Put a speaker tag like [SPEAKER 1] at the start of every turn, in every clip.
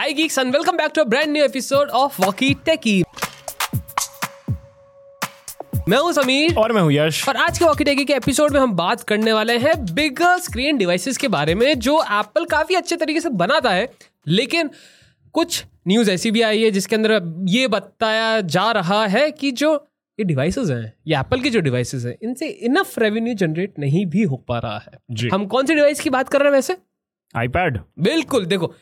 [SPEAKER 1] Hi geeks and welcome back to a brand new episode of Walkie Techie. मैं हूँ समीर।
[SPEAKER 2] और मैं हूँ यश।
[SPEAKER 1] और आज के वॉकी टेकी के एपिसोड में हम बात करने वाले हैं बिगर स्क्रीन डिवाइसेस के बारे में जो एप्पल काफ़ी अच्छे तरीके से बनाता है लेकिन कुछ न्यूज़ ऐसी भी आई है जिसके अंदर ये बताया जा रहा है कि जो ये डिवाइसेस हैं ये एप्पल के जो डिवाइसेस हैं इनसे इनफ रेवेन्यू जनरेट नहीं भी हो पा रहा
[SPEAKER 2] जी।
[SPEAKER 1] है हम कौन सी डिवाइस की बात कर रहे हैं वैसे?
[SPEAKER 2] आईपैड
[SPEAKER 1] बिल्कुल देखो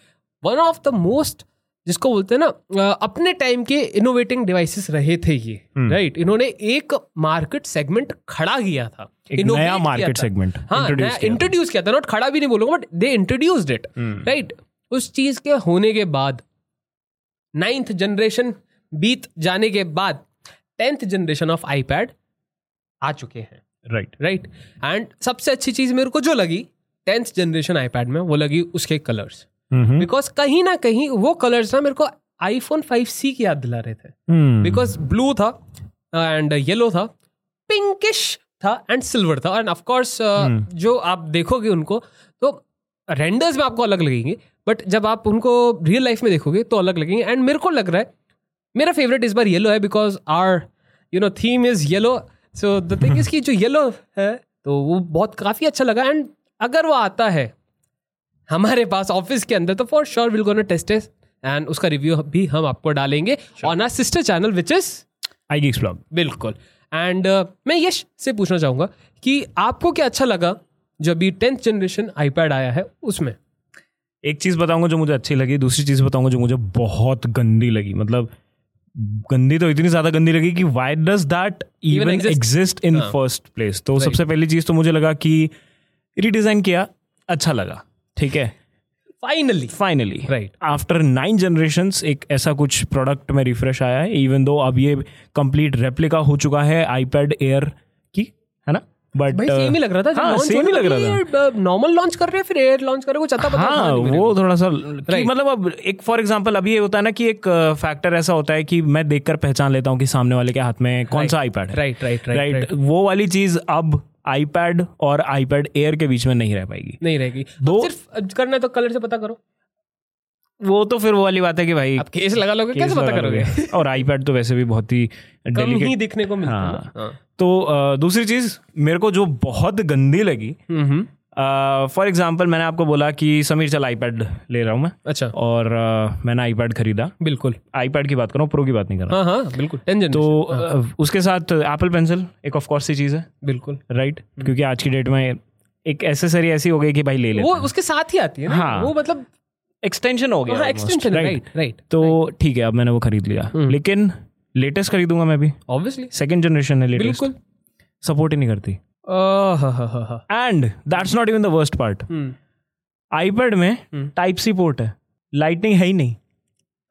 [SPEAKER 1] वन ऑफ़ द मोस्ट जिसको बोलते हैं ना अपने टाइम के इनोवेटिंग डिवाइसेस रहे थे ये राइट इन्होंने एक मार्केट सेगमेंट खड़ा किया था।
[SPEAKER 2] नया
[SPEAKER 1] हाँ
[SPEAKER 2] किया था।
[SPEAKER 1] इंट्रोड्यूस किया था। नॉट खड़ा भी नहीं बोलूँगा but they introduced it right उस चीज़ के होने के बाद नाइन्थ जनरेशन बीत जाने के बाद टेंथ जनरेशन ऑफ़ आईपैड आ चुके हैं
[SPEAKER 2] राइट
[SPEAKER 1] राइट एंड सबसे अच्छी चीज़ मेरे को जो लगी टेंथ जनरेशन आईपैड में वो लगी उसके कलर्स
[SPEAKER 2] हम्म।
[SPEAKER 1] बिकॉज़ कहीं ना कहीं वो कलर्स ना मेरे को आईफोन फाइव सी की याद दिला रहे थे। बिकॉज़ ब्लू था एंड येलो था पिंकिश था एंड सिल्वर था। एंड ऑफकोर्स जो आप देखोगे उनको तो रेंडर्स में आपको अलग लगेंगे बट जब आप उनको रियल लाइफ में देखोगे तो अलग लगेंगे। एंड मेरे को लग रहा है मेरा फेवरेट इस बार येलो है because are you know theme is yellow so the thing is की जो येलो है तो वो बहुत काफ़ी अच्छा लगा। एंड अगर वो आता है हमारे पास ऑफ़िस के अंदर तो for sure will gonna test it and उसका रिव्यू भी हम आपको डालेंगे on our sister channel which is
[SPEAKER 2] iGeeks blog
[SPEAKER 1] बिल्कुल। एंड मैं यश से पूछना चाहूँगा कि आपको क्या अच्छा लगा जो अभी टेंथ जनरेशन आईपैड आया है उसमें?
[SPEAKER 2] एक चीज़ बताऊँगा जो मुझे अच्छी लगी दूसरी चीज़ बताऊँगा जो मुझे बहुत गंदी लगी। मतलब गंदी तो इतनी ज़्यादा गंदी लगी कि why does that even exist in. First place तो सबसे पहली चीज़ तो मुझे लगा कि रिडिजाइन किया अच्छा लगा। ठीक है?
[SPEAKER 1] Finally
[SPEAKER 2] finally
[SPEAKER 1] Right.
[SPEAKER 2] After nine generation एक ऐसा कुछ प्रोडक्ट में रिफ्रेश आया है इवन दो अब ये कंप्लीट रेप्लिका हो चुका है आईपैड एयर की है ना? बट
[SPEAKER 1] सेम ही लग रहा था
[SPEAKER 2] हाँ, same ही लग रहा
[SPEAKER 1] ये नॉर्मल लॉन्च कर रहे हैं फिर एयर लॉन्च कर रहे हैं कुछ पता
[SPEAKER 2] हाँ वो थोड़ा सा
[SPEAKER 1] Right.
[SPEAKER 2] मतलब अब एक फॉर एग्जांपल अभी ये होता है ना कि एक फैक्टर ऐसा होता है कि मैं देखकर पहचान लेता हूँ कि सामने वाले के हाथ में कौन सा आईपैड है।
[SPEAKER 1] राइट right,
[SPEAKER 2] राइट वो वाली चीज़ अब आईपैड और आईपैड एयर के बीच में नहीं रह पाएगी।
[SPEAKER 1] नहीं रहेगी।
[SPEAKER 2] दो-
[SPEAKER 1] सिर्फ़ करना है तो कलर से पता करो।
[SPEAKER 2] वो तो फिर वो वाली बात है कि भाई
[SPEAKER 1] आप केस लगा लोगे
[SPEAKER 2] कैसे
[SPEAKER 1] पता करोगे?
[SPEAKER 2] और आईपैड तो वैसे भी बहुत ही
[SPEAKER 1] कम ही दिखने को मिलता है
[SPEAKER 2] हाँ।
[SPEAKER 1] हाँ।
[SPEAKER 2] तो दूसरी चीज़ मेरे को जो बहुत गंदी लगी
[SPEAKER 1] हम्म
[SPEAKER 2] फॉर एग्ज़ाम्पल मैंने आपको बोला कि समीर चल आईपैड ले रहा हूँ मैं।
[SPEAKER 1] अच्छा।
[SPEAKER 2] और अ, मैंने आईपैड खरीदा।
[SPEAKER 1] बिल्कुल।
[SPEAKER 2] आईपैड की बात कर रहा हूँ प्रो की बात नहीं कर रहा।
[SPEAKER 1] हाँ हाँ बिल्कुल।
[SPEAKER 2] तो
[SPEAKER 1] जनरेशन
[SPEAKER 2] अ, उसके साथ एप्पल पेंसिल एक ऑफ़ कोर्स सी चीज़ है।
[SPEAKER 1] बिल्कुल।
[SPEAKER 2] Right right? क्योंकि आज की डेट में एक एसेसरी ऐसी हो गई कि भाई ले ले
[SPEAKER 1] वो उसके साथ ही आती है
[SPEAKER 2] हाँ।
[SPEAKER 1] वो मतलब
[SPEAKER 2] एक्सटेंशन हो गया
[SPEAKER 1] एक्सटेंशन
[SPEAKER 2] राइट
[SPEAKER 1] राइट राइट
[SPEAKER 2] तो ठीक है अब मैंने वो खरीद लिया। लेकिन लेटेस्ट खरीदूँगा मैं भी।
[SPEAKER 1] ऑब्वियसली
[SPEAKER 2] सेकंड जनरेशन है लेटेस्ट
[SPEAKER 1] बिल्कुल।
[SPEAKER 2] सपोर्ट ही नहीं करती। And that's not even the worst part. IPad में टाइप सी पोर्ट है. लाइटनिंग है ही नहीं.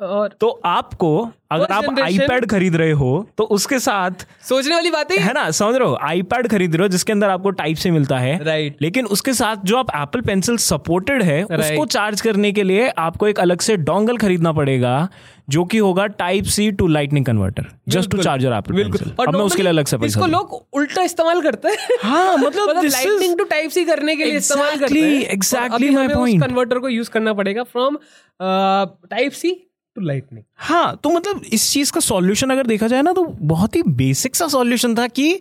[SPEAKER 1] और
[SPEAKER 2] तो आपको अगर आप आईपैड खरीद रहे हो तो उसके साथ
[SPEAKER 1] सोचने वाली बात है
[SPEAKER 2] ना समझ रहे हो? आईपैड खरीद रहे हो जिसके अंदर आपको टाइप से मिलता है।
[SPEAKER 1] राइट
[SPEAKER 2] लेकिन उसके साथ जो आप एप्पल पेंसिल सपोर्टेड है उसको चार्ज करने के लिए आपको एक अलग से डोंगल खरीदना पड़ेगा जो कि होगा type C to lightning converter just to charger Apple pencil मैं उसके लिए अलग से
[SPEAKER 1] इसको लोग उल्टा इस्तेमाल करते हैं।
[SPEAKER 2] हाँ मतलब
[SPEAKER 1] लाइटनिंग टू टाइप सी करने के लिए इस्तेमाल करते हैं।
[SPEAKER 2] my
[SPEAKER 1] उस
[SPEAKER 2] point.
[SPEAKER 1] कन्वर्टर को यूज़ करना पड़ेगा from type C to lightning
[SPEAKER 2] हाँ तो मतलब इस चीज़ का सॉल्यूशन अगर देखा जाए ना तो बहुत ही बेसिक सा सॉल्यूशन था कि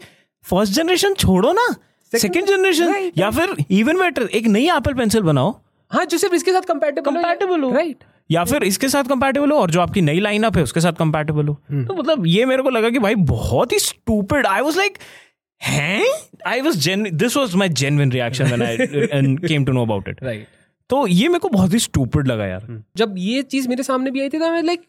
[SPEAKER 2] फ़र्स्ट जनरेशन छोड़ो ना सेकंड जनरेशन या फिर इवन बेटर एक नई एप्पल पेंसिल बनाओ।
[SPEAKER 1] हाँ जो सिर्फ़ इसके साथ कंपेटेबल
[SPEAKER 2] हो।
[SPEAKER 1] राइट
[SPEAKER 2] या फिर इसके साथ कंपैटिबल हो और जो आपकी नई लाइनअप है उसके साथ कंपैटिबल हो। तो मतलब ये मेरे को लगा कि भाई बहुत ही स्टूपिड आई वाज लाइक हैं? I was gen this was my genuine reaction when I came to know about it
[SPEAKER 1] right
[SPEAKER 2] तो ये मेरे को बहुत ही स्टूपिड लगा यार।
[SPEAKER 1] जब ये चीज़ मेरे सामने भी आई थी तो मैं लाइक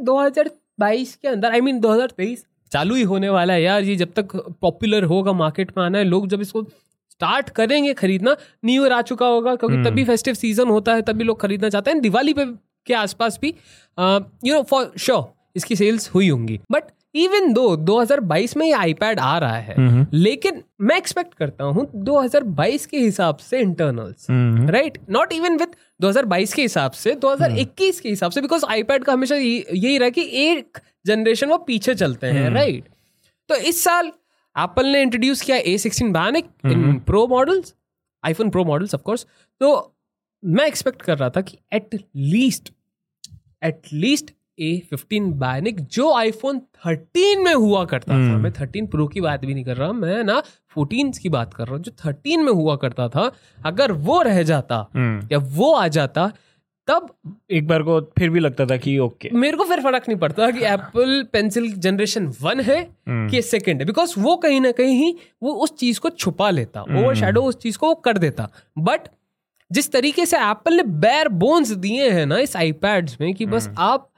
[SPEAKER 1] दो हज़ार बाईस के अंदर आई मीन दो हज़ार तेईस चालू ही होने वाला है यार ये जब तक पॉपुलर होगा मार्केट में आना है लोग जब इसको स्टार्ट करेंगे खरीदना न्यू ईयर आ चुका होगा क्योंकि तभी फेस्टिव सीज़न होता है तभी लोग खरीदना चाहते हैं। दिवाली पे के आसपास भी यू नो फॉर श्योर इसकी सेल्स हुई होंगी। बट इवन दो 2022 में ये आईपैड आ रहा है लेकिन मैं एक्सपेक्ट करता हूँ 2022 के हिसाब से internals right not even with 2022 के हिसाब से 2021 के हिसाब से बिकॉज़ आईपैड का हमेशा यही रहा कि एक जनरेशन वो पीछे चलते हैं राइट तो इस साल एप्पल ने इंट्रोड्यूस किया A sixteen bionic in pro models iPhone pro models of course तो मैं एक्सपेक्ट कर रहा था कि at least at least A fifteen bionic जो आईफोन थर्टीन में हुआ करता था। मैं थर्टीन प्रो की बात भी नहीं कर रहा मैं ना फोर्टीन की बात कर रहा हूँ जो थर्टीन में हुआ करता था। अगर वो रह जाता
[SPEAKER 2] हम्म।
[SPEAKER 1] या वो आ जाता तब
[SPEAKER 2] एक बार को फिर भी लगता था कि ओके।
[SPEAKER 1] मेरे को फिर फ़र्क नहीं पड़ता कि एप्पल पेंसिल जनरेशन वन है कि सेकंड है बिकॉज़ वो कहीं ना कहीं वो उस चीज़ को छुपा लेता ओवर शेडो उस चीज़ को वो कर देता। बट जिस तरीके से एप्पल ने बैर बोन्स दिए हैं ना इस आईपैड्स में कि बस आप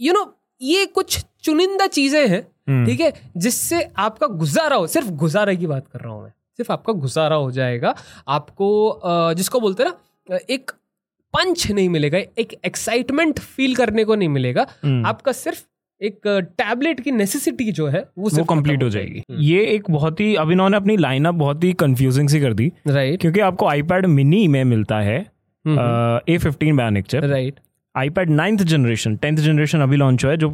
[SPEAKER 1] यू you नो know, ये कुछ चुनिंदा चीज़ें हैं ठीक है जिससे आपका गुजारा हो सिर्फ़ गुजारा की बात कर रहा हूँ मैं सिर्फ़ आपका गुजारा हो जाएगा आपको जिसको बोलते ना एक पंच नहीं मिलेगा एक एक्साइटमेंट फील करने को नहीं मिलेगा आपका सिर्फ़ एक टैबलेट की नेसेसिटी जो है वो
[SPEAKER 2] वो कंप्लीट हो जाएगी। ये एक बहुत ही अब इन्होंने अपनी लाइनअप बहुत ही कंफ्यूजिंग सी कर दी
[SPEAKER 1] राइट
[SPEAKER 2] क्योंकि आपको आईपैड मिनी में मिलता है A fifteen bionic chip
[SPEAKER 1] right
[SPEAKER 2] iPad ninth generation tenth generation अभी लॉन्च हुआ है जो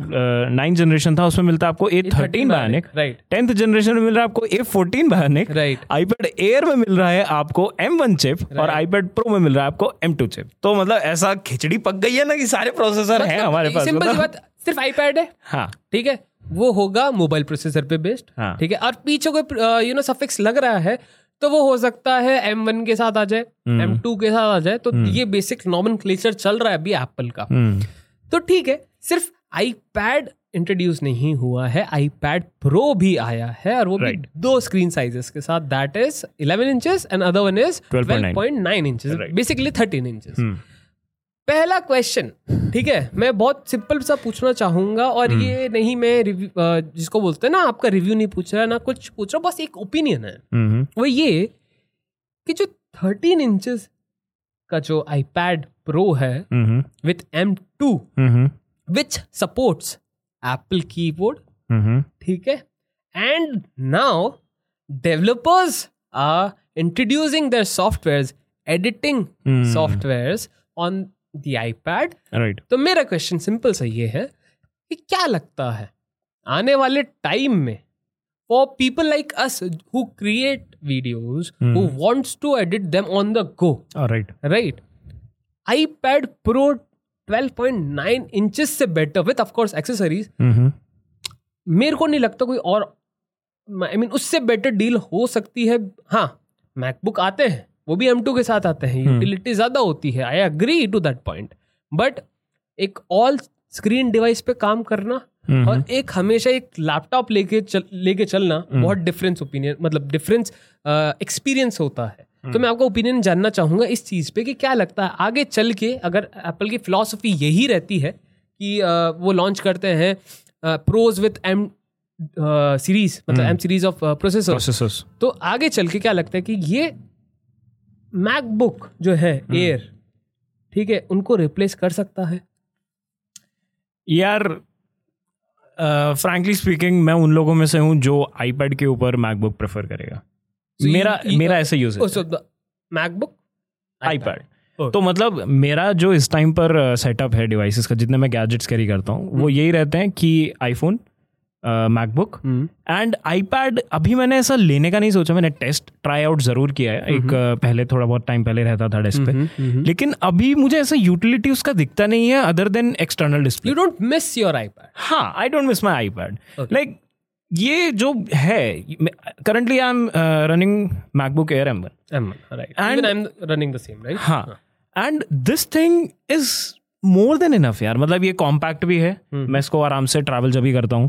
[SPEAKER 2] नाइन्थ जनरेशन था उसमें मिलता है आपको A thirteen bionic
[SPEAKER 1] right
[SPEAKER 2] tenth generation में मिल रहा है आपको A fourteen bionic
[SPEAKER 1] right
[SPEAKER 2] iPad air में मिल रहा है आपको एम वन चिप और आईपैड प्रो में मिल रहा है आपको एम टू चिप तो मतलब ऐसा खिचड़ी पक गई है ना कि सारे प्रोसेसर हैं हमारे पास
[SPEAKER 1] सिंपल
[SPEAKER 2] मतलब-
[SPEAKER 1] बात सिर्फ़ आईपैड है।
[SPEAKER 2] हाँ।
[SPEAKER 1] ठीक है? वो होगा मोबाइल प्रोसेसर पे बेस्ड
[SPEAKER 2] हाँ।
[SPEAKER 1] ठीक है? और पीछे कोई यू नो सफिक्स लग रहा है तो वो हो सकता है एम वन के साथ आ जाए
[SPEAKER 2] हम्म।
[SPEAKER 1] एम टू के साथ आ जाए तो ये बेसिक नॉमन चल रहा है अभी एप्पल का।
[SPEAKER 2] हम्म।
[SPEAKER 1] तो ठीक है सिर्फ़ आईपैड इंट्रोड्यूस नहीं हुआ है आईपैड प्रो भी आया है और वो
[SPEAKER 2] right.
[SPEAKER 1] भी दो स्क्रीन साइजेस के साथ that is 11 inches and other one is
[SPEAKER 2] 12.9
[SPEAKER 1] 12.9 inches basically 13 inches
[SPEAKER 2] hmm.
[SPEAKER 1] पहला क्वेश्चन ठीक है? मैं बहुत सिंपल सा पूछना चाहूँगा और
[SPEAKER 2] हम्म।
[SPEAKER 1] ये नहीं मैं जिसको बोलते हैं ना आपका रिव्यू नहीं पूछ रहा ना कुछ पूछ रहा बस एक ओपिनियन है। वो ये कि जो 13 इंचेस का जो आईपैड प्रो है with M two
[SPEAKER 2] hmm
[SPEAKER 1] which Apple.
[SPEAKER 2] Hmm
[SPEAKER 1] ठीक है? And now developers are introducing their softwares
[SPEAKER 2] editing
[SPEAKER 1] softwares on the iPad
[SPEAKER 2] right
[SPEAKER 1] तो मेरा क्वेश्चन सिंपल सा ये है कि क्या लगता है आने वाले टाइम में for people like us who create videos who wants to edit them on the go
[SPEAKER 2] right
[SPEAKER 1] right iPad Pro 12.9 inches से better with of course accessories मेरे को नहीं लगता कोई और आई I मीन mean, उससे बेटर डील हो सकती है। हाँ मैकबुक आते हैं। वो भी एम टू के साथ आते हैं यूटिलिटी ज़्यादा होती है। I agree to that point but एक ऑल स्क्रीन डिवाइस पे काम करना और एक हमेशा एक लैपटॉप लेके चल लेके चलना बहुत डिफरेंस ओपिनियन मतलब डिफरेंस एक्सपीरियंस होता है। तो मैं आपका ओपिनियन जानना चाहूँगा इस चीज़ पे कि क्या लगता है? आगे चल के अगर एप्पल की फिलोसफी यही रहती है कि अ, वो लॉन्च करते हैं प्रोज विथ एम सीरीज़ मतलब एम सीरीज़ ऑफ़ प्रोसेसर तो आगे चल के क्या लगता है कि ये मैकबुक जो है एयर ठीक है उनको रिप्लेस कर सकता है।
[SPEAKER 2] यार फ्रैंकली uh, स्पीकिंग मैं उन लोगों में से हूँ जो आईपैड के ऊपर मैकबुक प्रेफर करेगा।
[SPEAKER 1] So you-
[SPEAKER 2] मेरा
[SPEAKER 1] you-
[SPEAKER 2] मेरा ऐसा यूज़ है।
[SPEAKER 1] मैकबुक
[SPEAKER 2] आईपैड तो मतलब मेरा जो इस टाइम पर सेटअप है डिवाइसेस का जितने मैं गैजेट्स कैरी करता हूँ वो यही रहते हैं कि आईफोन मैकबुक एंड आईपैड अभी मैंने ऐसा लेने का नहीं सोचा मैंने टेस्ट ट्राई आउट ज़रूर किया है। एक अ, पहले थोड़ा बहुत टाइम पहले रहता था डेस्क पे। लेकिन अभी मुझे ऐसा यूटिलिटी उसका दिखता नहीं है other than external display
[SPEAKER 1] you don't miss your iPad
[SPEAKER 2] हाँ I don't miss my iPad like ये जो है currently I am running MacBook air M one
[SPEAKER 1] right and I am running the same right
[SPEAKER 2] हाँ। And this thing is more than enough यार मतलब ये compact भी है। मैं इसको आराम से ट्रैवल जब भी करता हूँ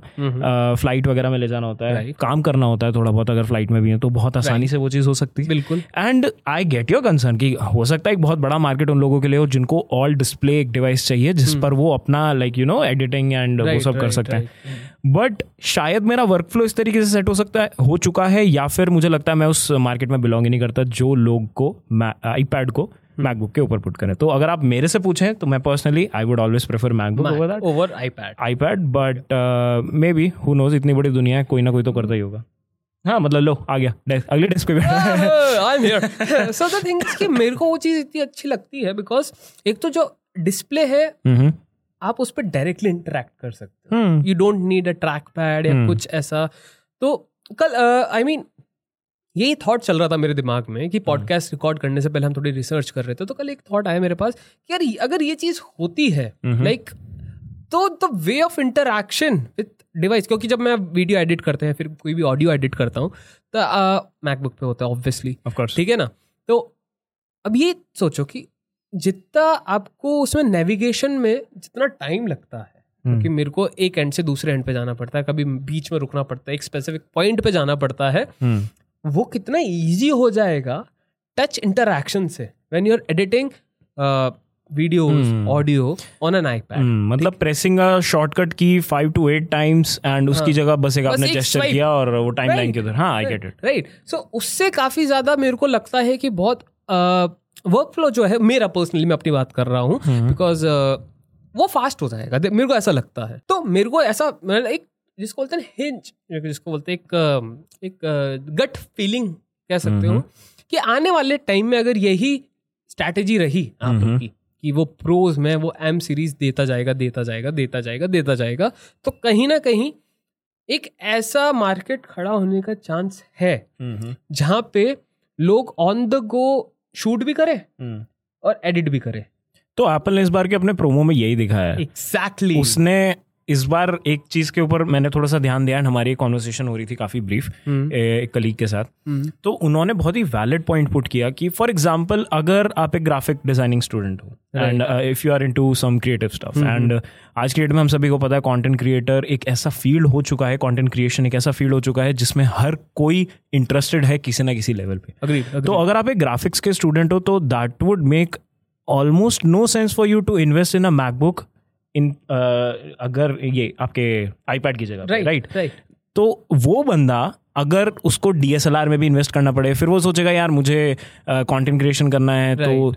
[SPEAKER 2] फ़्लाइट वगैरह में ले जाना होता है
[SPEAKER 1] Right.
[SPEAKER 2] काम करना होता है थोड़ा बहुत अगर फ़्लाइट में भी है तो बहुत आसानी से वो चीज़ हो सकती है।
[SPEAKER 1] बिल्कुल।
[SPEAKER 2] And I get your concern कि हो सकता है एक बहुत बड़ा मार्केट उन लोगों के लिए हो जिनको ऑल डिस्प्ले एक डिवाइस चाहिए जिस पर वो अपना like you know editing and वो सब कर सकते हैं। बट शायद मेरा वर्क फ्लो इस तरीके से सेट हो सकता है हो चुका है या फिर मुझे लगता है मैं उस मार्केट में बिलोंग ही नहीं करता जो लोग को आईपैड को मैकबुक के ऊपर पुट करें। तो अगर आप मेरे से पूछें तो मैं personally I would always prefer MacBook over that
[SPEAKER 1] over iPad
[SPEAKER 2] iPad but maybe who knows इतनी बड़ी दुनिया है कोई ना कोई तो करता ही होगा। हाँ मतलब लो आ गया desk- अगले डेस्क पे बैठा है।
[SPEAKER 1] I am here so the thing is कि मेरे को वो चीज़ इतनी अच्छी लगती है बिकॉज़ एक तो जो डिस्प्ले है
[SPEAKER 2] हम्म।
[SPEAKER 1] आप उस पर डायरेक्टली इंटरेक्ट कर सकते हो।
[SPEAKER 2] हम्म।
[SPEAKER 1] You don't need a trackpad या
[SPEAKER 2] Hmm.
[SPEAKER 1] कुछ ऐसा। तो कल आई मीन यही थॉट चल रहा था मेरे दिमाग में कि पॉडकास्ट रिकॉर्ड करने से पहले हम थोड़ी रिसर्च कर रहे थे तो कल एक थॉट आया मेरे पास कि यार अगर ये चीज़ होती है लाइक तो the way of interaction with device क्योंकि जब मैं वीडियो एडिट करते हैं फिर कोई भी ऑडियो एडिट करता हूँ तो मैकबुक uh, पे होता है ऑब्वियसली ठीक है ना? तो अब ये सोचो कि जितना आपको उसमें नेविगेशन में जितना टाइम लगता है क्योंकि मेरे को एक एंड से दूसरे एंड पे जाना पड़ता है कभी बीच में रुकना पड़ता है एक स्पेसिफिक पॉइंट पे जाना पड़ता है वो कितना इजी हो जाएगा टच इंटरक्शन से when you are editing videos audio on an iPad
[SPEAKER 2] मतलब pressing a shortcut key five to eight times and उसकी जगह बस एक आपने
[SPEAKER 1] एक
[SPEAKER 2] जेस्चर किया और वो टाइम लाइन के उधर हाँ I get it
[SPEAKER 1] right so उससे काफ़ी ज़्यादा मेरे को लगता है कि बहुत वर्क फ्लो जो है मेरा पर्सनली मैं अपनी बात कर रहा हूँ बिकॉज़ वो फास्ट हो जाएगा। मेरे को ऐसा लगता है। तो मेरे को ऐसा मतलब एक जिसको बोलते हैं हिंज जिसको बोलते हैं एक एक गट फीलिंग कह सकते हो कि आने वाले टाइम में अगर यही स्ट्रैटेजी रही एप्पल की कि वो प्रोज में वो एम सीरीज़ देता जाएगा देता जाएगा देता जाएगा देता जाएगा तो कहीं ना कहीं एक ऐसा मार्केट खड़ा होने का चांस है जहाँ पे लोग ऑन द गो शूट भी करे और एडिट भी करे।
[SPEAKER 2] तो एप्पल ने इस बार के अपने प्रोमो में यही दिखाया है।
[SPEAKER 1] एग्जैक्टली
[SPEAKER 2] उसने इस बार एक चीज़ के ऊपर मैंने थोड़ा सा ध्यान दिया हमारी कॉन्वर्सेशन हो रही थी काफ़ी ब्रीफ एक कलीग के साथ। तो उन्होंने बहुत ही वैलिड पॉइंट पुट किया कि फॉर एग्ज़ाम्पल अगर आप एक ग्राफिक डिज़ाइनिंग स्टूडेंट हो and if you are into some creative stuff and आज के डेट में हम सभी को पता है कॉन्टेंट क्रिएटर एक ऐसा फ़ील्ड हो चुका है कॉन्टेंट क्रिएशन एक ऐसा फ़ील्ड हो चुका है जिसमें हर कोई इंटरेस्टेड है किसी ना किसी लेवल पे।
[SPEAKER 1] अग्रीड
[SPEAKER 2] तो अगर आप एक ग्राफिक्स के स्टूडेंट हो तो that would make almost no sense for you to invest in a MacBook in uh, अगर ये आपके आईपैड की जगह
[SPEAKER 1] राइट
[SPEAKER 2] राइट
[SPEAKER 1] राइट
[SPEAKER 2] तो वो बंदा अगर उसको डीएसएलआर में भी इन्वेस्ट करना पड़े फिर वो सोचेगा यार मुझे कंटेंट क्रिएशन करना है। तो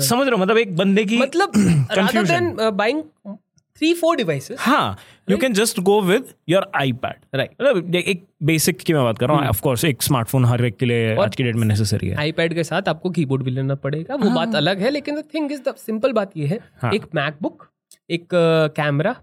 [SPEAKER 2] समझ रहे हो? मतलब एक बंदे की
[SPEAKER 1] मतलब rather buying three four devices
[SPEAKER 2] हाँ you can just go with your iPad
[SPEAKER 1] right
[SPEAKER 2] मतलब एक- बेसिक की मैं बात कर रहा हूँ। ऑफ़ कोर्स एक स्मार्टफ़ोन हर एक के लिए आज की डेट में नेसेसरी है।
[SPEAKER 1] आईपैड के साथ आपको कीबोर्ड भी लेना पड़ेगा। वो बात अलग है लेकिन the thing is the simple बात ये है।
[SPEAKER 2] हाँ।
[SPEAKER 1] एक मैकबुक एक कैमरा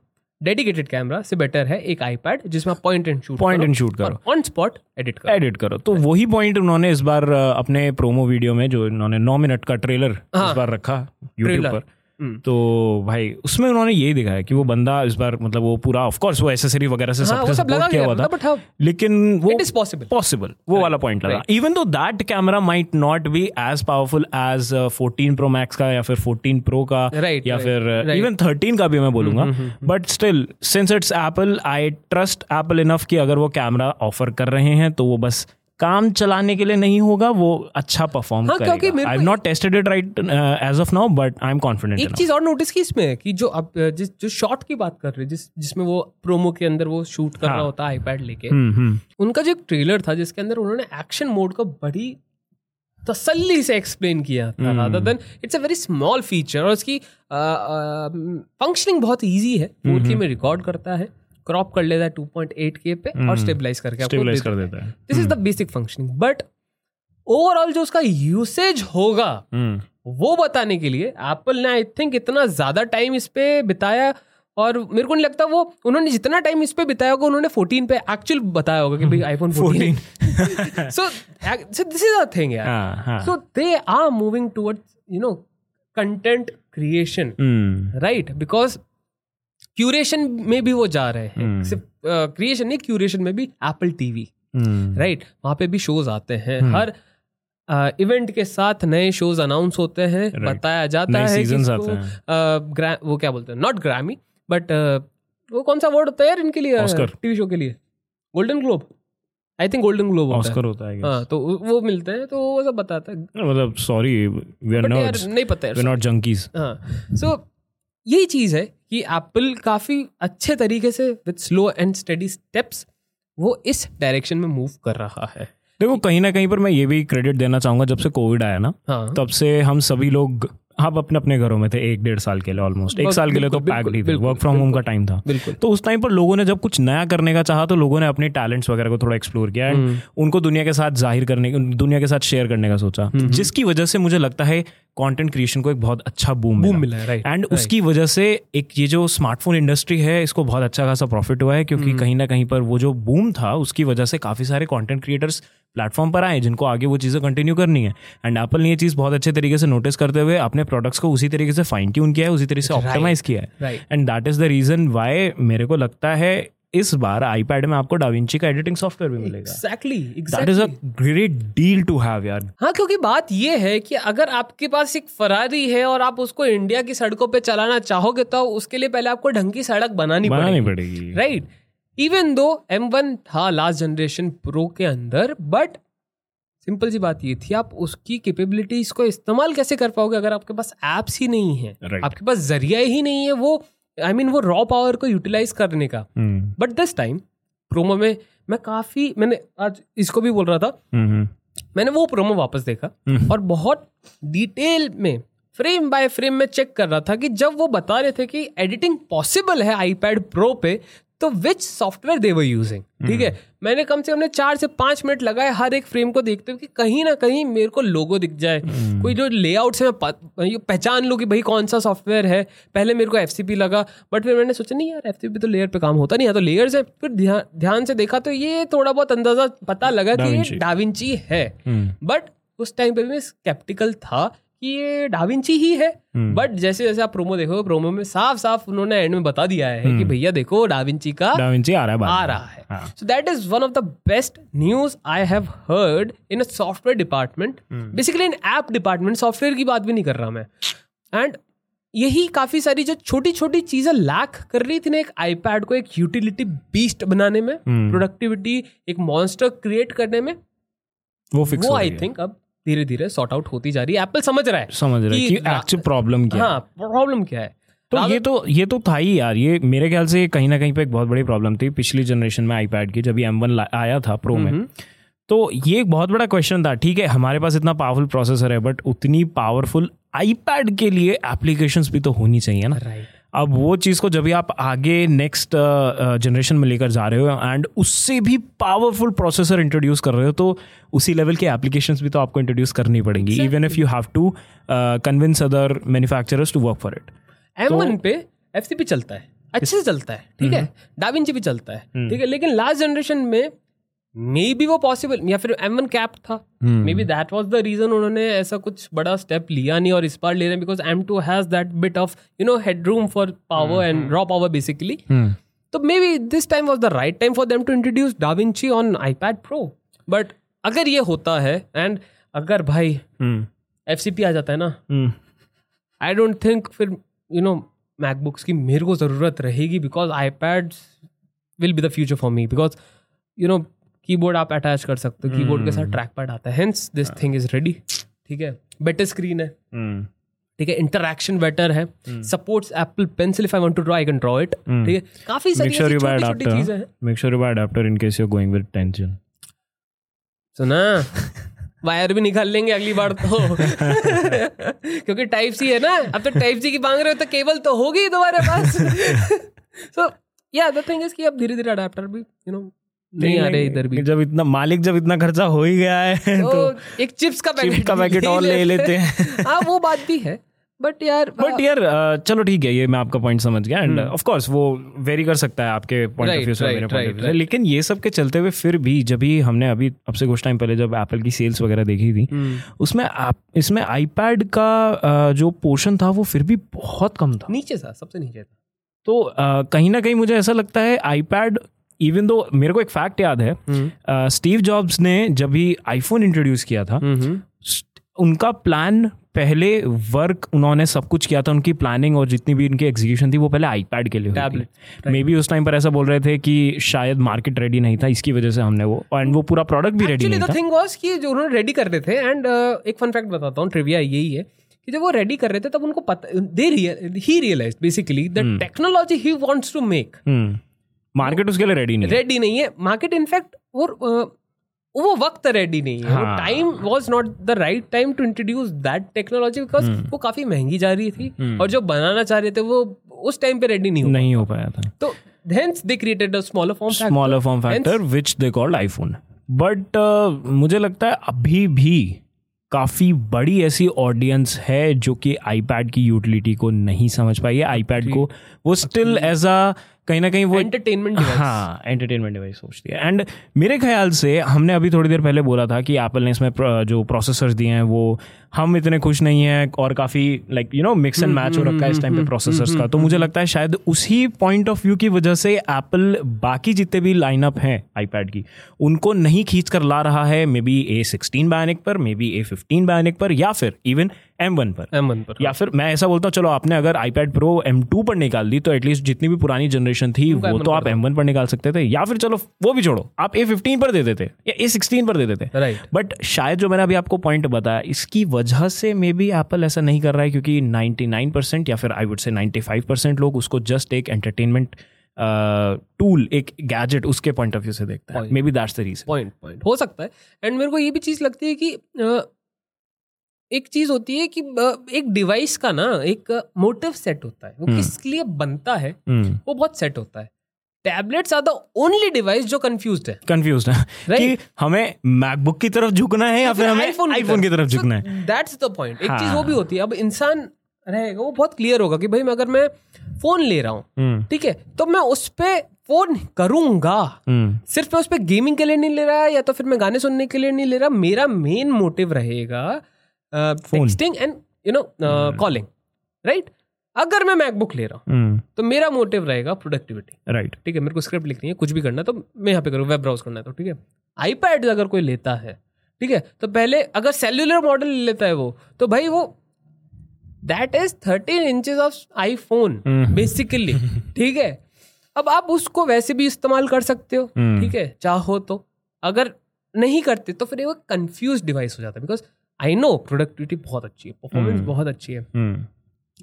[SPEAKER 1] डेडिकेटेड कैमरा से बेटर है एक आईपैड जिसमें आप point and shoot
[SPEAKER 2] point and shoot करो।
[SPEAKER 1] ऑन स्पॉट एडिट करो।
[SPEAKER 2] एडिट करो। तो वही पॉइंट उन्होंने इस बार अपने प्रोमो वीडियो में जो इन्होंने नौ मिनट का ट्रेलर हाँ, इस बार रखा यूट्यूब पर। तो भाई उसमें उन्होंने यही दिखाया कि वो बंदा इस बार मतलब वो पूरा ऑफ़ कोर्स वो एसेसरी वगैरह से
[SPEAKER 1] हाँ, वो सब लगा
[SPEAKER 2] किया हुआ था।
[SPEAKER 1] बट हाँ
[SPEAKER 2] लेकिन वो
[SPEAKER 1] इट इज़ पॉसिबल
[SPEAKER 2] पॉसिबल वो वाला पॉइंट लगा। Even though that camera might not be as powerful as 14 pro max का या फिर 14 प्रो का
[SPEAKER 1] Right,
[SPEAKER 2] या
[SPEAKER 1] right,
[SPEAKER 2] फिर
[SPEAKER 1] right. हम्म,
[SPEAKER 2] इवन 13 का भी मैं बोलूँगा। But still since it's Apple I trust Apple enough कि अगर वो कैमरा ऑफ़र कर रहे हैं तो वो बस काम चलाने के लिए नहीं होगा वो अच्छा परफॉर्म
[SPEAKER 1] हाँ,
[SPEAKER 2] करेगा। I not tested it right as of now but I am confident
[SPEAKER 1] एक चीज़ और नोटिस की इसमें कि जो आप जिस जो शॉट की बात कर रहे हैं जिस जिसमें वो प्रोमो के अंदर वो शूट कर
[SPEAKER 2] हाँ, रहा।
[SPEAKER 1] होता है आईपैड लेके
[SPEAKER 2] हम्म हम्म।
[SPEAKER 1] उनका जो एक ट्रेलर था जिसके अंदर उन्होंने एक्शन मोड को बड़ी तसल्ली से एक्सप्लेन किया था then it's a very small feature और उसकी फंक्शनिंग बहुत इजी है 4K में रिकॉर्ड करता है। क्रॉप कर लेता है 2.8 के पे और स्टेबलाइज करके आपको
[SPEAKER 2] स्टेबलाइज कर
[SPEAKER 1] देता
[SPEAKER 2] है।
[SPEAKER 1] This is the basic functioning but overall जो उसका यूसेज होगा
[SPEAKER 2] हम्म।
[SPEAKER 1] वो बताने के लिए एप्पल ने आई थिंक इतना ज़्यादा टाइम इस पे बिताया और मेरे को नहीं लगता वो उन्होंने जितना टाइम इस पे बिताया होगा उन्होंने 14 पे एक्चुअल बताया होगा कि भाई iPhone 14 so so this is a thing यार। So they are moving towards you know content creation
[SPEAKER 2] hmm.
[SPEAKER 1] Right because curation में भी वो जा रहे हैं।
[SPEAKER 2] हम्म।
[SPEAKER 1] सिर्फ़ क्रिएशन नहीं क्यूरेशन में भी एप्पल टीवी
[SPEAKER 2] हम्म।
[SPEAKER 1] राइट वहाँ पे भी शोज़ आते हैं। हर इवेंट के साथ नए शोज़ अनाउंस होते हैं। बताया जाता है gra- वो क्या बोलते हैं? नॉट ग्रामी बट वो कौन सा वर्ड होता है यार इनके लिए? टीवी शो के लिए। Golden globe I think golden globe होता है।
[SPEAKER 2] ऑस्कर होता है
[SPEAKER 1] हाँ तो वो मिलते हैं तो वो सब बताता है।
[SPEAKER 2] मतलब सॉरी वी आर
[SPEAKER 1] यार नहीं पता
[SPEAKER 2] वी आर
[SPEAKER 1] है
[SPEAKER 2] नॉट जंकीज
[SPEAKER 1] हाँ। सो यही चीज़ है कि एप्पल काफ़ी अच्छे तरीके से with slow and steady steps वो इस डायरेक्शन में मूव कर रहा है।
[SPEAKER 2] देखो कहीं ना कहीं पर मैं ये भी क्रेडिट देना चाहूँगा जब से कोविड आया ना
[SPEAKER 1] हाँ।
[SPEAKER 2] तब से हम सभी लोग हम अपने अपने घरों में थे एक डेढ़ साल के लिए ऑलमोस्ट एक साल के लिए तो पैक्ड ही थे वर्क फ्रॉम होम का टाइम था। तो उस टाइम पर लोगों ने जब कुछ नया करने का चाहा तो लोगों ने अपने टैलेंट्स वगैरह को थोड़ा एक्सप्लोर किया
[SPEAKER 1] हम्म।
[SPEAKER 2] एंड उनको दुनिया के साथ ज़ाहिर करने दुनिया के साथ शेयर करने का सोचा।
[SPEAKER 1] हम्म,
[SPEAKER 2] जिसकी वजह से मुझे लगता है कंटेंट क्रिएशन को एक बहुत अच्छा बूम
[SPEAKER 1] बूम मिला राइट
[SPEAKER 2] एंड उसकी वजह से एक ये जो स्मार्टफ़ोन इंडस्ट्री है इसको बहुत अच्छा खासा प्रॉफिट हुआ है
[SPEAKER 1] हम्म।
[SPEAKER 2] क्योंकि कहीं ना कहीं पर वो जो बूम था उसकी वजह से काफ़ी सारे कंटेंट क्रिएटर्स प्लेटफॉर्म पर आए जिनको आगे वो चीज़ें कंटिन्यू करनी है। एंड एप्पल ने ये चीज़ बहुत अच्छे तरीके से नोटिस करते हुए अपने प्रोडक्ट्स को उसी तरीके से फाइन ट्यून किया है उसी तरीके से ऑप्टिमाइज किया है। And that is the reason why मेरे को लगता है इस बार आईपैड में आपको डाविंची का एडिटिंग सॉफ्टवेयर भी मिलेगा।
[SPEAKER 1] Exactly
[SPEAKER 2] that is a great deal to have यार।
[SPEAKER 1] हाँ क्योंकि बात ये है कि अगर आपके पास एक फरारी है और आप उसको इंडिया की सड़कों पे चलाना चाहोगे तो उसके लिए पहले आपको ढंग की सड़क बनानी
[SPEAKER 2] बनानी
[SPEAKER 1] पड़ेगी।
[SPEAKER 2] पड़ेगी।
[SPEAKER 1] Right even though M one था लास्ट जनरेशन प्रो के अंदर बट सिंपल सी बात ये थी आप उसकी कैपेबिलिटीज को इस्तेमाल कैसे कर पाओगे अगर आपके पास एप्स ही नहीं है?
[SPEAKER 2] Right.
[SPEAKER 1] आपके पास ज़रिया ही नहीं है वो आई I मीन mean, वो रॉ पावर को यूटिलाइज करने का। बट दिस टाइम प्रोमो में मैं काफ़ी मैंने आज इसको भी बोल रहा था।
[SPEAKER 2] हम्म,
[SPEAKER 1] मैंने वो प्रोमो वापस देखा
[SPEAKER 2] हम्म।
[SPEAKER 1] और बहुत डिटेल में फ्रेम बाय फ्रेम में चेक कर रहा था कि जब वो बता रहे थे कि एडिटिंग पॉसिबल है आईपैड प्रो पे तो विच सॉफ्टवेयर दे वर यूजिंग ठीक है? मैंने कम से कम ने चार से पाँच मिनट लगाए हर एक फ्रेम को देखते हुए कि कहीं ना कहीं मेरे को लोगो दिख जाए। कोई जो लेआउट से मैं ये पहचान लूँ कि भाई कौन सा सॉफ्टवेयर है। पहले मेरे को एफसीपी लगा बट फिर मैंने सोचा नहीं यार एफसीपी तो लेयर पे काम होता नहीं है तो लेयर्स है। फिर ध्यान ध्यान से देखा तो ये थोड़ा बहुत अंदाज़ा पता लगा कि ये डाविंची है। बट उस टाइम पे भी मैं स्केप्टिकल था कि ये डाविंची ही है।
[SPEAKER 2] हम्म।
[SPEAKER 1] बट जैसे जैसे आप प्रोमो देखो प्रोमो में साफ़ साफ़ उन्होंने एंड में बता दिया है कि भैया देखो डाविंची का
[SPEAKER 2] डाविंची आ रहा है
[SPEAKER 1] आ रहा है।
[SPEAKER 2] हाँ।
[SPEAKER 1] So that is one of the best news I have heard in a software department basically in app department software की बात भी नहीं कर रहा मैं। एंड यही काफ़ी सारी जो छोटी छोटी चीज़ें लैक कर रही थी ना एक आईपैड को एक यूटिलिटी बीस्ट बनाने में प्रोडक्टिविटी एक मॉन्स्टर क्रिएट करने में
[SPEAKER 2] वो फिक्स
[SPEAKER 1] वो आई थिंक अब धीरे धीरे सॉर्ट आउट होती जा रही है। एप्पल समझ रहा है
[SPEAKER 2] समझ रहे हैं कि एक्चुअल प्रॉब्लम क्या है
[SPEAKER 1] हाँ। प्रॉब्लम क्या है।
[SPEAKER 2] तो ये तो ये तो था ही यार ये मेरे ख्याल से कहीं ना कहीं पे एक बहुत बड़ी प्रॉब्लम थी पिछली जनरेशन में आईपैड की जब ये एम वन आया था प्रो में। तो ये एक बहुत बड़ा क्वेश्चन था ठीक है हमारे पास इतना पावरफुल प्रोसेसर है बट उतनी पावरफुल आईपैड के लिए एप्लीकेशंस भी तो होनी चाहिए ना।
[SPEAKER 1] राइट
[SPEAKER 2] अब वो चीज़ को जब भी आप आगे नेक्स्ट जनरेशन में लेकर जा रहे हो एंड उससे भी पावरफुल प्रोसेसर इंट्रोड्यूस कर रहे हो तो उसी लेवल के एप्लीकेशन भी तो आपको इंट्रोड्यूस करनी पड़ेंगी even if you have to convince other manufacturers to work for it
[SPEAKER 1] M one पे एफ़ सी चलता है अच्छे से चलता है ठीक है? डाविंची भी चलता है ठीक है? लेकिन लास्ट जनरेशन में मे बी वो पॉसिबल या फिर एम वन कैप था। Maybe that was the reason उन्होंने ऐसा कुछ बड़ा स्टेप लिया नहीं और इस बार ले रहे हैं because M two has that bit of you know headroom for power and raw power basically तो maybe this time was the right time for them to introduce DaVinci on iPad pro but अगर ये होता है and अगर भाई F C P आ जाता है ना आई डोंट थिंक फिर यू नो मैकबुक्स की मेरे को ज़रूरत रहेगी because iPad will be the future for me because you know keyboard आप अटैच कर सकते हो कीबोर्ड के साथ ट्रैक पैड आता है। Hence this thing is ready ठीक है? बेटर स्क्रीन है। ठीक है इंटरेक्शन बेटर है। Supports Apple pencil if I want to draw I can draw it ठीक है? काफ़ी सारी ऐसी छोटी छोटी चीज़ें. हैं।
[SPEAKER 2] Make sure you buy adapter in case you're going with tension.
[SPEAKER 1] सुना वायर भी निकाल लेंगे अगली बार तो। क्योंकि टाइप सी है ना अब तो टाइप सी की मांग रहे हो तो केबल तो होगी तुम्हारे पास। सो या द थिंग इज़ कि अब धीरे धीरे अडाप्टर भी यू नो नहीं आ रहे इधर भी।
[SPEAKER 2] जब इतना मालिक जब इतना खर्चा हो ही गया है
[SPEAKER 1] तो
[SPEAKER 2] तो
[SPEAKER 1] एक चिप्स का पैकेट
[SPEAKER 2] का पैकेट और ले लेते हैं।
[SPEAKER 1] हाँ। वो बात भी है बट यार
[SPEAKER 2] बट यार uh, चलो ठीक है ये मैं आपका पॉइंट समझ गया एंड ऑफ़ कोर्स वो वेरी कर सकता है आपके पॉइंट ऑफ़ व्यू से मेरे पॉइंट ऑफ़ व्यू से। लेकिन ये सब के चलते हुए फिर भी जब भी हमने अभी अब से कुछ टाइम पहले जब एप्पल की सेल्स वगैरह देखी थी उसमें आप इसमें आईपैड का जो पोर्शन था वो फिर भी बहुत कम था।
[SPEAKER 1] नीचे था सबसे नीचे था।
[SPEAKER 2] तो कहीं ना कहीं मुझे ऐसा लगता है आईपैड इवन दो मेरे को एक फैक्ट याद है स्टीव uh, जॉब्स ने जब भी आईफोन इंट्रोड्यूस किया था उनका प्लान पहले वर्क उन्होंने सब कुछ किया था उनकी प्लानिंग और जितनी भी उनकी एग्जीक्यूशन थी वो पहले आईपैड के लिए मे बी उस टाइम पर ऐसा बोल रहे थे कि शायद मार्केट रेडी नहीं था इसकी वजह से हमने वो एंड वो पूरा प्रोडक्ट भी रेडी नहीं था।
[SPEAKER 1] थिंग वाज कि जो उन्होंने रेडी कर रहे थे एंड uh, एक फन फैक्ट बताता हूँ ट्रिविया यही है कि जब वो रेडी कर रहे थे तब उनको पता दे ही रियलाइज़ बेसिकली द टेक्नोलॉजी ही वांट्स टू मेक
[SPEAKER 2] मार्केट उसके लिए रेडी नहीं
[SPEAKER 1] रेडी नहीं है। मार्केट इनफैक्ट वो वो वक्त रेडी नहीं है। Time was not the right time to introduce that technology because वो काफ़ी महँगी जा रही थी और जो बनाना चाह रहे थे वो उस टाइम पे रेडी नहीं हो
[SPEAKER 2] नहीं हो पाया था।
[SPEAKER 1] तो hence they created a smaller form factor
[SPEAKER 2] smaller form factor which they called iPhone but मुझे लगता है अभी भी काफ़ी बड़ी ऐसी ऑडियंस है जो कि आईपैड की यूटिलिटी को नहीं समझ पाई है। आईपैड को वो स्टिल एज अ कहीं ना कहीं वो
[SPEAKER 1] एंटरटेनमेंट
[SPEAKER 2] हाँ एंटरटेनमेंट डिवाइस सोचती है। एंड मेरे ख्याल से हमने अभी थोड़ी देर पहले बोला था कि एप्पल ने इसमें जो प्रोसेसर्स दिए हैं वो हम इतने खुश नहीं हैं और काफ़ी like you know mix and match हो रखा है इस टाइम पे प्रोसेसर्स का। तो मुझे लगता है शायद उसी पॉइंट ऑफ़ व्यू की वजह से एप्पल बाकी जितने भी लाइनअप हैं आईपैड की उनको नहीं खींच कर ला रहा है। Maybe A sixteen bionic पर maybe A fifteen bionic पर या फिर इवन एम वन पर।
[SPEAKER 1] एम वन पर
[SPEAKER 2] या फिर मैं ऐसा बोलता हूँ चलो आपने अगर आईपैड प्रो एम टू पर निकाल दी तो एटलीस्ट जितनी भी पुरानी जनरेशन थी वो तो आप M1 पर निकाल सकते थे या फिर चलो वो भी छोड़ो आप A15 पर दे देते या A16 पर दे देते
[SPEAKER 1] राइट
[SPEAKER 2] बट शायद जो मैंने अभी आपको पॉइंट बताया इसकी वजह से मे बी एप्पल ऐसा नहीं कर रहा है क्योंकि 99 परसेंट या फिर आई वुड से 95 परसेंट लोग उसको जस्ट एक एंटरटेनमेंट टूल एक गैजेट उसके पॉइंट ऑफ़ व्यू से देखता है। Maybe that's the reason
[SPEAKER 1] point point हो सकता है। एंड मेरे को ये भी चीज़ लगती है कि अ, एक चीज़ होती है कि एक डिवाइस का ना एक मोटिव सेट होता है। वो
[SPEAKER 2] हम्म।
[SPEAKER 1] किस लिए बनता है वो बहुत सेट होता है। Tablets are the only device जो कंफ्यूज्ड है।
[SPEAKER 2] कंफ्यूज है।
[SPEAKER 1] Right.
[SPEAKER 2] कि हमें मैकबुक की तरफ़ झुकना है या फिर हमें आईफोन की तरफ़। झुकना है?
[SPEAKER 1] दैट्स द पॉइंट एक
[SPEAKER 2] हाँ।
[SPEAKER 1] चीज़ वो भी होती है। अब इंसान रहेगा वो बहुत क्लियर होगा कि भाई मैं अगर मैं फ़ोन ले रहा हूँ
[SPEAKER 2] हम्म,
[SPEAKER 1] ठीक है तो मैं उस पर फ़ोन करूँगा।
[SPEAKER 2] हम्म,
[SPEAKER 1] सिर्फ़ मैं उस पर गेमिंग के लिए नहीं ले रहा या तो फिर मैं गाने सुनने के लिए नहीं ले रहा। मेरा मेन मोटिव रहेगा texting and you know calling right अगर मैं मैकबुक ले रहा हूँ
[SPEAKER 2] हम्म,
[SPEAKER 1] तो मेरा मोटिव रहेगा प्रोडक्टिविटी
[SPEAKER 2] राइट
[SPEAKER 1] ठीक है मेरे को स्क्रिप्ट लिखनी है कुछ भी करना है तो मैं यहाँ पे करूँ वेब ब्राउज करना है तो ठीक है? आईपैड अगर कोई लेता है ठीक है? तो पहले अगर सेल्युलर मॉडल लेता है वो तो भाई वो that is thirteen inches of iPhone
[SPEAKER 2] hmm.
[SPEAKER 1] Basically ठीक है? अब आप उसको वैसे भी इस्तेमाल कर सकते हो
[SPEAKER 2] हम्म।
[SPEAKER 1] ठीक है? चाहो तो अगर नहीं करते तो फिर वो कंफ्यूज डिवाइस हो जाता है बिकॉज़ आई नो प्रोडक्टिविटी बहुत अच्छी है परफॉर्मेंस
[SPEAKER 2] हम्म।
[SPEAKER 1] बहुत अच्छी है
[SPEAKER 2] हम्म,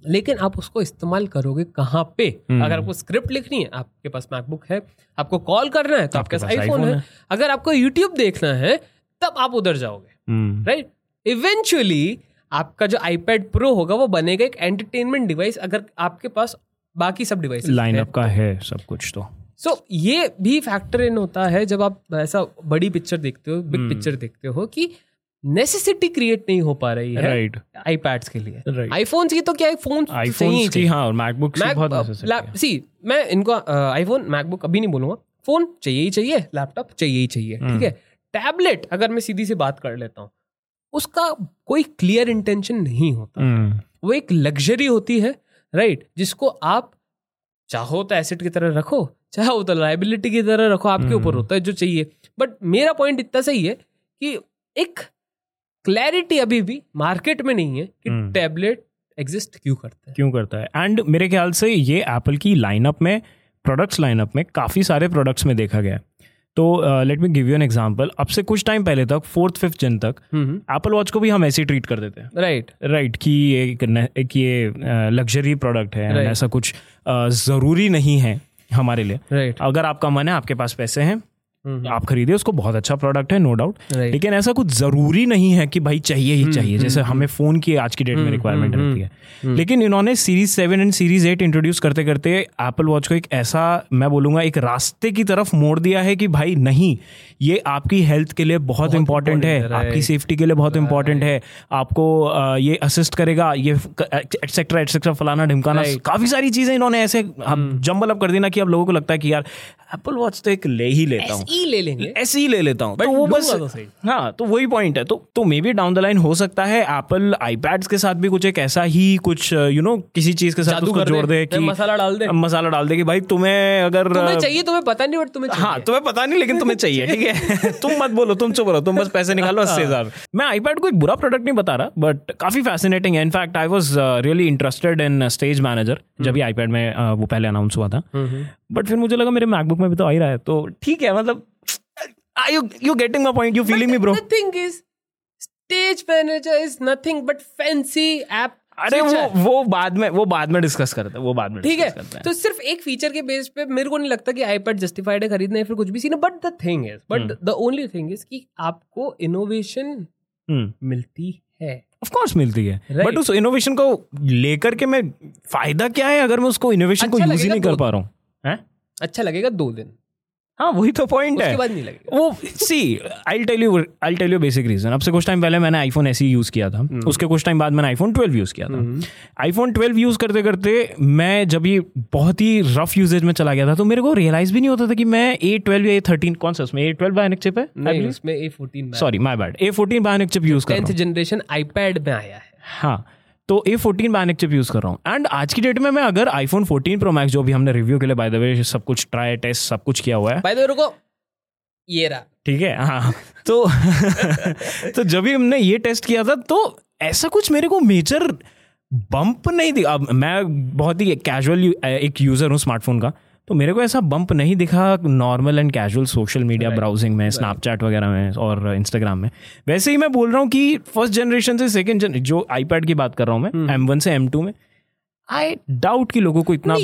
[SPEAKER 1] लेकिन आप उसको इस्तेमाल करोगे कहाँ पे
[SPEAKER 2] हम्म।
[SPEAKER 1] अगर आपको स्क्रिप्ट लिखनी है आपके पास मैकबुक है आपको कॉल करना है तो
[SPEAKER 2] आपके
[SPEAKER 1] पास आईफोन है। अगर आपको यूट्यूब देखना है तब आप उधर जाओगे राइट इवेंचुअली आपका जो आईपैड प्रो होगा वो बनेगा एक एंटरटेनमेंट डिवाइस अगर आपके पास बाकी सब डिवाइस
[SPEAKER 2] लाइनअप का है सब कुछ तो
[SPEAKER 1] सो so, ये भी फैक्टर इन होता है जब आप ऐसा बड़ी पिक्चर देखते हो बिग। पिक्चर देखते हो कि नेसेसिटी क्रिएट नहीं हो पा रही है
[SPEAKER 2] राइट right.
[SPEAKER 1] आईपैड्स के लिए।
[SPEAKER 2] राइट
[SPEAKER 1] आईफोन्स की तो क्या फ़ोन
[SPEAKER 2] आईफोन की हाँ और मैकबुक बहुत
[SPEAKER 1] सी मैं इनको आईफोन मैकबुक अभी नहीं बोलूँगा। फ़ोन चाहिए ही चाहिए लैपटॉप चाहिए ही चाहिए
[SPEAKER 2] हम्म।
[SPEAKER 1] ठीक है? टैबलेट अगर मैं सीधी सी बात कर लेता हूँ उसका कोई क्लियर इंटेंशन नहीं होता।
[SPEAKER 2] हम्म,
[SPEAKER 1] वो एक लग्जरी होती है राइट जिसको आप चाहो तो एसेट की तरह रखो चाहे चाहो तो लाइबिलिटी की तरह रखो आपके ऊपर
[SPEAKER 2] हम्म।
[SPEAKER 1] होता है जो चाहिए। बट मेरा पॉइंट इतना सही है कि एक क्लैरिटी अभी भी मार्केट में नहीं है कि
[SPEAKER 2] हम्म।
[SPEAKER 1] टैबलेट एग्जिस्ट क्यों करता है।
[SPEAKER 2] क्यों करता है? एंड मेरे ख्याल से ये एप्पल की लाइनअप में प्रोडक्ट्स लाइनअप में काफ़ी सारे प्रोडक्ट्स में देखा गया है। तो let me give you an example अब से कुछ टाइम पहले तक फोर्थ फिफ्थ जन तक एप्पल वॉच को भी हम ऐसे ही ट्रीट कर देते हैं।
[SPEAKER 1] राइट
[SPEAKER 2] राइट कि ये एक, एक ये लग्जरी प्रोडक्ट है
[SPEAKER 1] Right.
[SPEAKER 2] ऐसा कुछ अ, ज़रूरी नहीं है हमारे लिए।
[SPEAKER 1] Right right.
[SPEAKER 2] अगर आपका मन है आपके पास पैसे हैं आप खरीदे उसको बहुत अच्छा प्रोडक्ट है नो डाउट लेकिन ऐसा कुछ ज़रूरी नहीं है कि भाई चाहिए ही चाहिए जैसे हमें फ़ोन की आज की डेट में रिक्वायरमेंट रहती है। लेकिन इन्होंने series seven and series eight introduce करते करते एप्पल वॉच को एक ऐसा मैं बोलूँगा एक रास्ते की तरफ़ मोड़ दिया है कि भाई नहीं ये आपकी हेल्थ के लिए बहुत इंपॉर्टेंट है आपकी सेफ्टी के लिए बहुत इंपॉर्टेंट है आपको ये असिस्ट करेगा ये एक्सेट्रा एक्सेट्रा फलाना ढिमकाना काफ़ी सारी चीज़ें इन्होंने ऐसे जम्बल अप कर दी ना कि अब लोगों को लगता है कि यार एप्पल वॉच तो एक ले ही लेता हूँ।
[SPEAKER 1] ई ले लेंगे।
[SPEAKER 2] ऐसे ही ले लेता हूँ। तो वो बस
[SPEAKER 1] तो
[SPEAKER 2] हाँ। तो वही पॉइंट है। तो तो maybe down the line हो सकता है। एप्पल आईपैड्स के साथ भी कुछ एक ऐसा ही कुछ यू नो किसी चीज़ के साथ उसको जोड़ दे कि
[SPEAKER 1] मसाला डाल दे।
[SPEAKER 2] मसाला डाल दे कि भाई तुम्हें अगर
[SPEAKER 1] तुम्हें चाहिए तुम्हें पता नहीं बट तुम्हें
[SPEAKER 2] हाँ तुम्हें पता नहीं लेकिन तुम्हें चाहिए ठीक है? तुम मत बोलो तुम चुप रहो तुम बस पैसे निकालो अस्सी हज़ार। मैं आईपैड को एक बुरा प्रोडक्ट नहीं बता रहा बट काफ़ी फैसिनेटिंग है। In fact I was really interested in stage manager जब भी आईपैड में uh, वो पहले अनाउंस हुआ था। बट फिर मुझे लगा मेरे मैकबुक में भी तो आ ही रहा है तो ठीक है मतलब I you you getting my point you feeling me bro
[SPEAKER 1] thing is, stage manager is nothing but fancy app.
[SPEAKER 2] अरे वो वो बाद में वो बाद में डिस्कस करते हैं वो बाद में
[SPEAKER 1] ठीक है तो सिर्फ़ एक फीचर के बेस पे मेरे को नहीं लगता कि आईपैड जस्टिफाइड है खरीदना फिर कुछ भी scene but the thing is but the only thing is कि आपको इनोवेशन
[SPEAKER 2] हम्म।
[SPEAKER 1] मिलती है।
[SPEAKER 2] ऑफ़ कोर्स मिलती है
[SPEAKER 1] Right.
[SPEAKER 2] बट उस इनोवेशन को लेकर के मैं फ़ायदा क्या है अगर मैं उसको इनोवेशन को
[SPEAKER 1] अच्छा
[SPEAKER 2] यूज़ ही नहीं कर पा रहा हूँ? हैं?
[SPEAKER 1] अच्छा लगेगा दो दिन।
[SPEAKER 2] हाँ वही तो पॉइंट है।
[SPEAKER 1] बाद नहीं लगेगा।
[SPEAKER 2] वो see I tell you I tell you basic reason अब से कुछ टाइम पहले मैंने आईफोन ऐसे ही यूज़ किया था।
[SPEAKER 1] हम्म।
[SPEAKER 2] उसके कुछ टाइम बाद मैंने आईफोन 12 यूज़ किया था। आईफोन 12 यूज़ करते करते मैं जब ये बहुत ही रफ यूजेज में चला गया था तो मेरे को रियलाइज़ भी नहीं होता था कि मैं ए ट्वेल्व या ए थर्टीन कौन सा उसमें? ए ट्वेल्व बायोनिक चिप है? Sorry my bad A fourteen bionic chip use कर
[SPEAKER 1] जनरेशन आईपैड में आया है।
[SPEAKER 2] हाँ तो A fourteen bionic chip use कर रहा हूँ। एंड आज की डेट में मैं अगर आईफोन फोर्टीन प्रो मैक्स जो भी हमने रिव्यू के लिए बाय द वे सब कुछ ट्राई टेस्ट सब कुछ किया हुआ है।
[SPEAKER 1] बाय द वे रुको। ये रहा।
[SPEAKER 2] ठीक है? हाँ। तो तो जब भी हमने ये टेस्ट किया था तो ऐसा कुछ मेरे को मेजर बम्प नहीं दिया अब मैं बहुत ही कैजुअल एक यूज़र हूँ स्मार्टफ़ोन का। तो मेरे को ऐसा बम्प नहीं दिखा normal and casual social media browsing में स्नैपचैट वगैरह में और इंस्टाग्राम में। वैसे ही मैं बोल रहा हूँ कि फ़र्स्ट जनरेशन से सेकेंड जन जो आईपैड की बात कर रहा हूँ मैं एम वन से एम टू में आई डाउट कि लोगों को इतना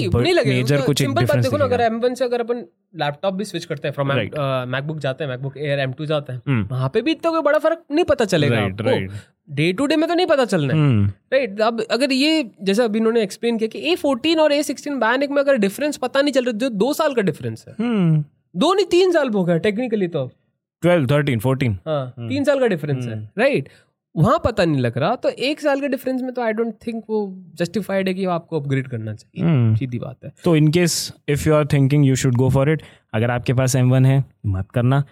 [SPEAKER 2] मेजर कुछ
[SPEAKER 1] सिंपल बात देखो ना अगर M1 से अगर अपन लैपटॉप भी स्विच करते हैं फ्रॉम मैकबुक जाते हैं मैकबुक एयर M2 जाते हैं
[SPEAKER 2] हम्म।
[SPEAKER 1] वहाँ पे भी इतना कोई बड़ा फ़र्क नहीं पता चलेगा. डे टू डे में तो नहीं पता चलना है। राइट अब अगर ये जैसे अभी इन्होंने एक्सप्लेन किया कि ए फोर्टीन और ए सिक्सटीन बैनिक में अगर डिफरेंस पता नहीं चल रहा जो दो साल का डिफरेंस है।
[SPEAKER 2] हम्म
[SPEAKER 1] दो नहीं तीन साल हो गया टेक्निकली तो।
[SPEAKER 2] ट्वेल्व थर्टीन फोर्टीन
[SPEAKER 1] हाँ तीन साल का डिफरेंस है। राइट वहाँ पता नहीं लग रहा तो एक साल के डिफरेंस में तो आई डोंट थिंक वो जस्टिफाइड है कि आपको अपग्रेड करना चाहिए।
[SPEAKER 2] हम्म
[SPEAKER 1] सीधी बात है।
[SPEAKER 2] तो in case if you are thinking you should go for it अगर आपके पास एम वन है मत करना।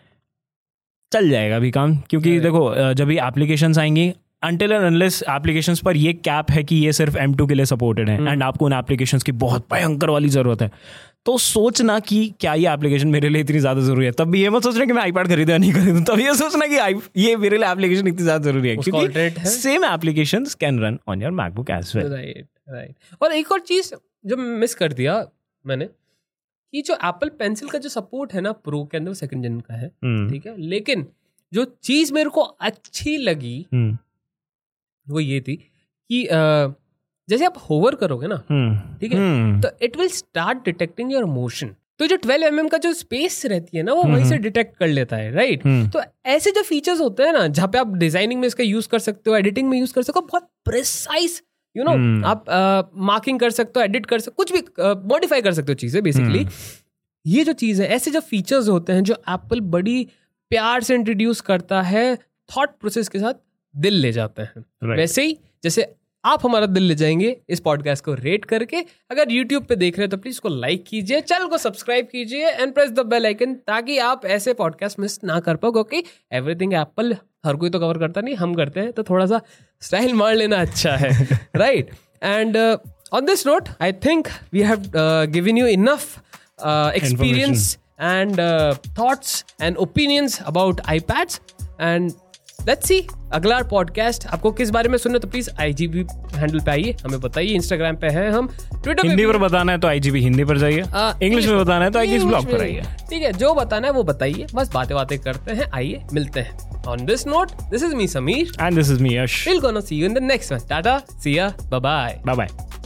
[SPEAKER 2] चल जाएगा अभी काम क्योंकि देखो जब भी एप्लीकेशंस आएँगी अनटिल एंड अनलेस एप्लीकेशंस पर ये कैप है कि ये सिर्फ़ एम टू के लिए सपोर्टेड है एंड आपको उन एप्लीकेशंस की बहुत भयंकर वाली ज़रूरत है। तो सोचना कि क्या ये एप्लीकेशन मेरे लिए इतनी ज़्यादा ज़रूरी है? तब भी ये मत सोचना कि मैं आईपैड खरीदूं या नहीं खरीदूं। तब ये सोचना कि ये मेरे लिए एप्लीकेशन इतनी ज़्यादा ज़रूरी है। क्योंकि same application can run on your MacBook as well
[SPEAKER 1] right right और एक और चीज़ जो मिस कर दिया मैंने कि जो एप्पल पेंसिल का जो सपोर्ट है ना प्रो के अंदर वो सेकंड जन का है ठीक है? लेकिन जो चीज़ मेरे को अच्छी लगी वो ये थी कि जैसे आप होवर करोगे ना ठीक है? तो it will start detecting your motion तो जो 12 एम mm का जो स्पेस रहती है ना वो वहीं से डिटेक्ट कर लेता है राइट तो ऐसे जो फीचर्स होते हैं ना जहाँ पे आप डिज़ाइनिंग में इसका यूज़ कर सकते हो एडिटिंग में यूज़ कर सकते हो बहुत प्रिसाइज यू नो
[SPEAKER 2] हम्म।
[SPEAKER 1] आप मार्किंग कर सकते हो एडिट कर सकते कुछ भी मॉडिफाई uh, कर सकते हो चीज़ें बेसिकली ये जो चीज़ है ऐसे जो फीचर्स होते हैं जो एप्पल बड़ी प्यार से इंट्रोड्यूस करता है थॉट प्रोसेस के साथ दिल ले जाते हैं।
[SPEAKER 2] Right.
[SPEAKER 1] वैसे ही जैसे आप हमारा दिल ले जाएँगे इस पॉडकास्ट को रेट करके। अगर यूट्यूब पे देख रहे हैं तो प्लीज़ को लाइक कीजिए चैनल को सब्सक्राइब कीजिए and press the bell icon ताकि आप ऐसे पॉडकास्ट मिस ना कर पाओ क्योंकि एवरीथिंग एप्पल हर कोई तो कवर करता नहीं हम करते हैं तो थोड़ा सा स्टाइल मार लेना अच्छा है right and on this note I think we have given you enough experience and uh, and opinions about I iPads and let's see अगला पॉडकास्ट आपको किस बारे में सुनना तो प्लीज़ आईजीबी हैंडल पे आइए हमें बताइए इंस्टाग्राम पे है हम ट्विटर
[SPEAKER 2] हिंदी पर बताना है तो आईजीबी हिंदी पर जाइए इंग्लिश में बताना है तो आईजीबी ब्लॉग पर आइए।
[SPEAKER 1] ठीक है जो बताना है वो बताइए बस बातें बातें करते हैं आइए मिलते हैं। On this note this is me Sameer
[SPEAKER 2] and this is me Yash
[SPEAKER 1] will gonna see you in the next one tata see ya bye bye
[SPEAKER 2] bye bye